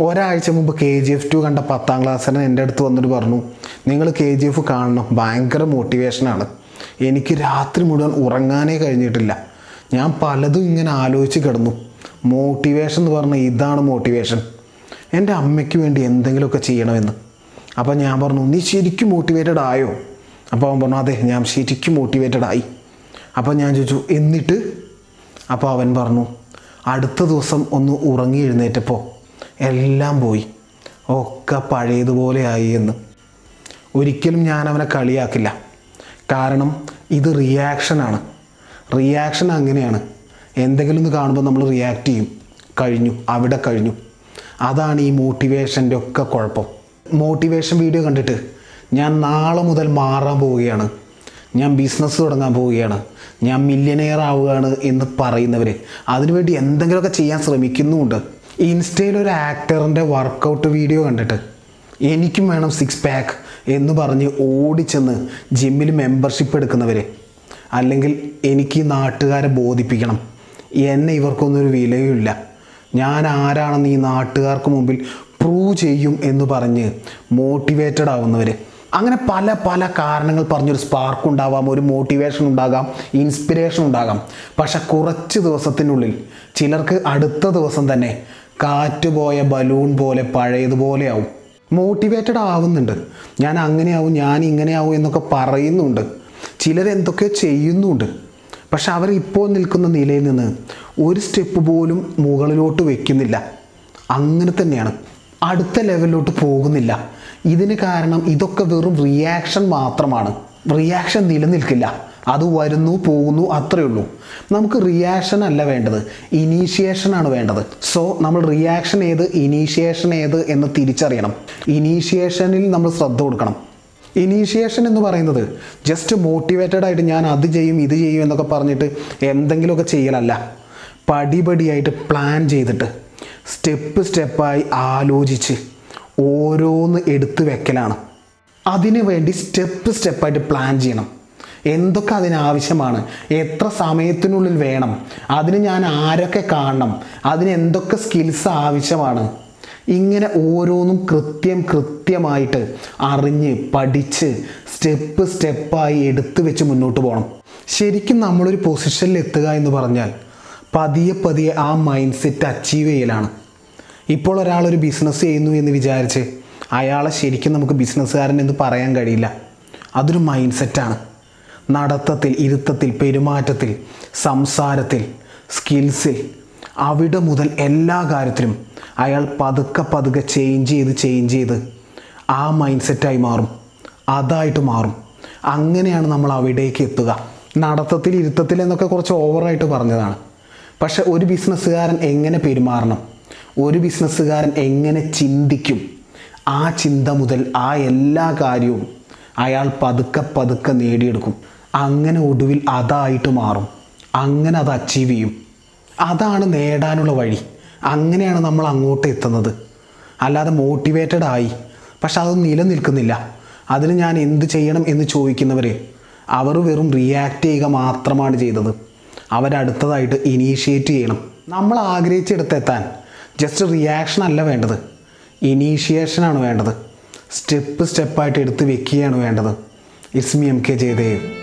ഒരാഴ്ച മുമ്പ് K G F to കണ്ട പത്താം ക്ലാസ്സിന് എന്റെ അടുത്ത് വന്നിട്ട് പറഞ്ഞു നിങ്ങൾ കെ ജി എഫ് കാണണം ഭയങ്കര മോട്ടിവേഷനാണ് എനിക്ക് രാത്രി മുഴുവൻ ഉറങ്ങാനേ കഴിഞ്ഞിട്ടില്ല. ഞാൻ പലതും ഇങ്ങനെ ആലോചിച്ച് കിടന്നു. മോട്ടിവേഷൻ എന്ന് പറഞ്ഞാൽ ഇതാണ് മോട്ടിവേഷൻ എന്റെ അമ്മയ്ക്ക് വേണ്ടി എന്തെങ്കിലുമൊക്കെ ചെയ്യണമെന്ന്. അപ്പോൾ ഞാൻ പറഞ്ഞു നീ ശരിക്കും മോട്ടിവേറ്റഡ് ആയോ? അപ്പോൾ അവൻ പറഞ്ഞു അതെ ഞാൻ ശരിക്കും മോട്ടിവേറ്റഡ് ആയി. അപ്പോൾ ഞാൻ ചോദിച്ചു എന്നിട്ട്? അപ്പോൾ അവൻ പറഞ്ഞു അടുത്ത ദിവസം ഒന്ന് ഉറങ്ങി എഴുന്നേറ്റപ്പോൾ എല്ലാം പോയി. ഒക്കെ പഴയതുപോലെ ആയി എന്ന്. ഒരിക്കലും ഞാൻ അവനെ കളിയാക്കില്ല. കാരണം ഇത് റിയാക്ഷനാണ് റിയാക്ഷൻ അങ്ങനെയാണ്. എന്തെങ്കിലും ഒന്ന് കാണുമ്പോൾ നമ്മൾ റിയാക്ട് ചെയ്യും. കഴിഞ്ഞു. അവിടെ കഴിഞ്ഞു. അതാണ് ഈ മോട്ടിവേഷന്റെ ഒക്കെ കുഴപ്പം. മോട്ടിവേഷൻ വീഡിയോ കണ്ടിട്ട് ഞാൻ നാളെ മുതൽ മാറാൻ പോവുകയാണ്. ഞാൻ ബിസിനസ് തുടങ്ങാൻ പോവുകയാണ്. ഞാൻ മില്യനെയർ ആവുകയാണ് എന്ന് പറയുന്നവർ അതിനുവേണ്ടി എന്തെങ്കിലുമൊക്കെ ചെയ്യാൻ ശ്രമിക്കുന്നുമുണ്ട്. ഇൻസ്റ്റയിൽ ഒരു ആക്ടറിന്റെ വർക്കൗട്ട് വീഡിയോ കണ്ടിട്ട് എനിക്കും വേണം സിക്സ് പാക്ക് എന്ന് പറഞ്ഞ് ഓടിച്ചെന്ന് ജിമ്മിൽ മെമ്പർഷിപ്പ് എടുക്കുന്നവർ അല്ലെങ്കിൽ എനിക്ക് നാട്ടുകാരെ ബോധിപ്പിക്കണം. എന്നെ ഇവർക്കൊന്നും ഒരു വിലയുമില്ല ഞാൻ ആരാണെന്ന് ഈ നാട്ടുകാർക്ക് മുമ്പിൽ പ്രൂവ് ചെയ്യും എന്ന് പറഞ്ഞ് മോട്ടിവേറ്റഡ് ആവുന്നവർ അങ്ങനെ പല പല കാരണങ്ങൾ പറഞ്ഞൊരു സ്പാർക്ക് ഉണ്ടാവാം ഒരു മോട്ടിവേഷൻ ഉണ്ടാകാം ഇൻസ്പിറേഷൻ ഉണ്ടാകാം. പക്ഷെ കുറച്ച് ദിവസത്തിനുള്ളിൽ ചിലർക്ക് അടുത്ത ദിവസം തന്നെ കാറ്റ് പോയ ബലൂൺ പോലെ പഴയതുപോലെ ആവും മോട്ടിവേറ്റഡ് ആവുന്നുണ്ട്. ഞാൻ അങ്ങനെയാവും ഞാൻ ഇങ്ങനെയാവും എന്നൊക്കെ പറയുന്നുണ്ട്. ചിലരെന്തൊക്കെ ചെയ്യുന്നുണ്ട്. പക്ഷെ അവർ ഇപ്പോൾ നിൽക്കുന്ന നിലയിൽ നിന്ന് ഒരു സ്റ്റെപ്പ് പോലും മുകളിലോട്ട് വെക്കുന്നില്ല. അങ്ങനെ തന്നെയാണ്. അടുത്ത ലെവലിലോട്ട് പോകുന്നില്ല. ഇതിന് കാരണം ഇതൊക്കെ വെറും റിയാക്ഷൻ മാത്രമാണ്. റിയാക്ഷൻ നിലനിൽക്കില്ല. അത് വരുന്നു പോകുന്നു അത്രയേ ഉള്ളൂ. നമുക്ക് റിയാക്ഷൻ അല്ല വേണ്ടത്. ഇനീഷ്യേഷനാണ് വേണ്ടത്. സോ നമ്മൾ റിയാക്ഷൻ ഏത് ഇനീഷ്യേഷൻ ഏത് എന്ന് തിരിച്ചറിയണം. ഇനീഷ്യേഷനിൽ നമ്മൾ ശ്രദ്ധ കൊടുക്കണം. ഇനീഷ്യേഷൻ എന്ന് പറയുന്നത് ജസ്റ്റ് മോട്ടിവേറ്റഡ് ആയിട്ട് ഞാൻ അത് ചെയ്യും ഇത് ചെയ്യും എന്നൊക്കെ പറഞ്ഞിട്ട് എന്തെങ്കിലുമൊക്കെ ചെയ്യലല്ല. പടിപടിയായിട്ട് പ്ലാൻ ചെയ്തിട്ട് സ്റ്റെപ്പ് സ്റ്റെപ്പായി ആലോചിച്ച് ഓരോന്ന് എടുത്തു വെക്കലാണ്. അതിനു വേണ്ടി സ്റ്റെപ്പ് സ്റ്റെപ്പായിട്ട് പ്ലാൻ ചെയ്യണം. എന്തൊക്കെ അതിനാവശ്യമാണ്? എത്ര സമയത്തിനുള്ളിൽ വേണം? അതിന് ഞാൻ ആരൊക്കെ കാണണം? അതിന് എന്തൊക്കെ സ്കിൽസ് ആവശ്യമാണ്? ഇങ്ങനെ ഓരോന്നും കൃത്യം കൃത്യമായിട്ട് അറിഞ്ഞ് പഠിച്ച് സ്റ്റെപ്പ് സ്റ്റെപ്പായി എടുത്തു വെച്ച് മുന്നോട്ട് പോകണം. ശരിക്കും നമ്മളൊരു പൊസിഷനിൽ എത്തുക എന്ന് പറഞ്ഞാൽ പതിയെ പതിയെ ആ മൈൻഡ് സെറ്റ് അച്ചീവ് ചെയ്യലാണ്. ഇപ്പോൾ ഒരാളൊരു ഒരു ബിസിനസ് ചെയ്യുന്നു എന്ന് വിചാരിച്ച് അയാളെ ശരിക്കും നമുക്ക് ബിസിനസ്സുകാരൻ എന്ന് പറയാൻ കഴിയില്ല. അതൊരു മൈൻഡ് സെറ്റാണ് നടത്തത്തിൽ ഇരുത്തത്തിൽ പെരുമാറ്റത്തിൽ സംസാരത്തിൽ സ്കിൽസിൽ അവിടെ മുതൽ എല്ലാ കാര്യത്തിലും അയാൾ പതുക്കെ പതുക്കെ ചേഞ്ച് ചെയ്ത് ചേഞ്ച് ചെയ്ത് ആ മൈൻഡ് സെറ്റായി മാറും. അതായിട്ട് മാറും. അങ്ങനെയാണ് നമ്മൾ അവിടേക്ക് എത്തുക. നടത്തത്തിൽ ഇരുത്തത്തിൽ എന്നൊക്കെ കുറച്ച് ഓവറായിട്ട് പറഞ്ഞതാണ്. പക്ഷെ ഒരു ബിസിനസ്സുകാരൻ എങ്ങനെ പെരുമാറണം? ഒരു ബിസിനസ്സുകാരൻ എങ്ങനെ ചിന്തിക്കും? ആ ചിന്ത മുതൽ ആ എല്ലാ കാര്യവും അയാൾ പതുക്കെ പതുക്കെ നേടിയെടുക്കും. അങ്ങനെ ഒടുവിൽ അതായിട്ട് മാറും. അങ്ങനെ അത് അച്ചീവ് ചെയ്യും. അതാണ് നേടാനുള്ള വഴി. അങ്ങനെയാണ് നമ്മൾ അങ്ങോട്ട് എത്തുന്നത്. അല്ലാതെ മോട്ടിവേറ്റഡ് ആയി. പക്ഷെ അത് നിലനിൽക്കുന്നില്ല. അതിന് ഞാൻ എന്ത് ചെയ്യണം എന്ന് ചോദിക്കുന്നവർ അവർ വെറും റിയാക്റ്റ് ചെയ്യുക മാത്രമാണ് ചെയ്തത്. അവരടുത്തതായിട്ട് ഇനീഷ്യേറ്റ് ചെയ്യണം. നമ്മൾ ആഗ്രഹിച്ചെടുത്തെത്താൻ ജസ്റ്റ് റിയാക്ഷൻ അല്ല വേണ്ടത്. ഇനീഷ്യേഷനാണ് വേണ്ടത്. സ്റ്റെപ്പ് സ്റ്റെപ്പായിട്ട് എടുത്ത് വെക്കുകയാണ് വേണ്ടത്. ഇസ്മി എം കെ ജയദേവ്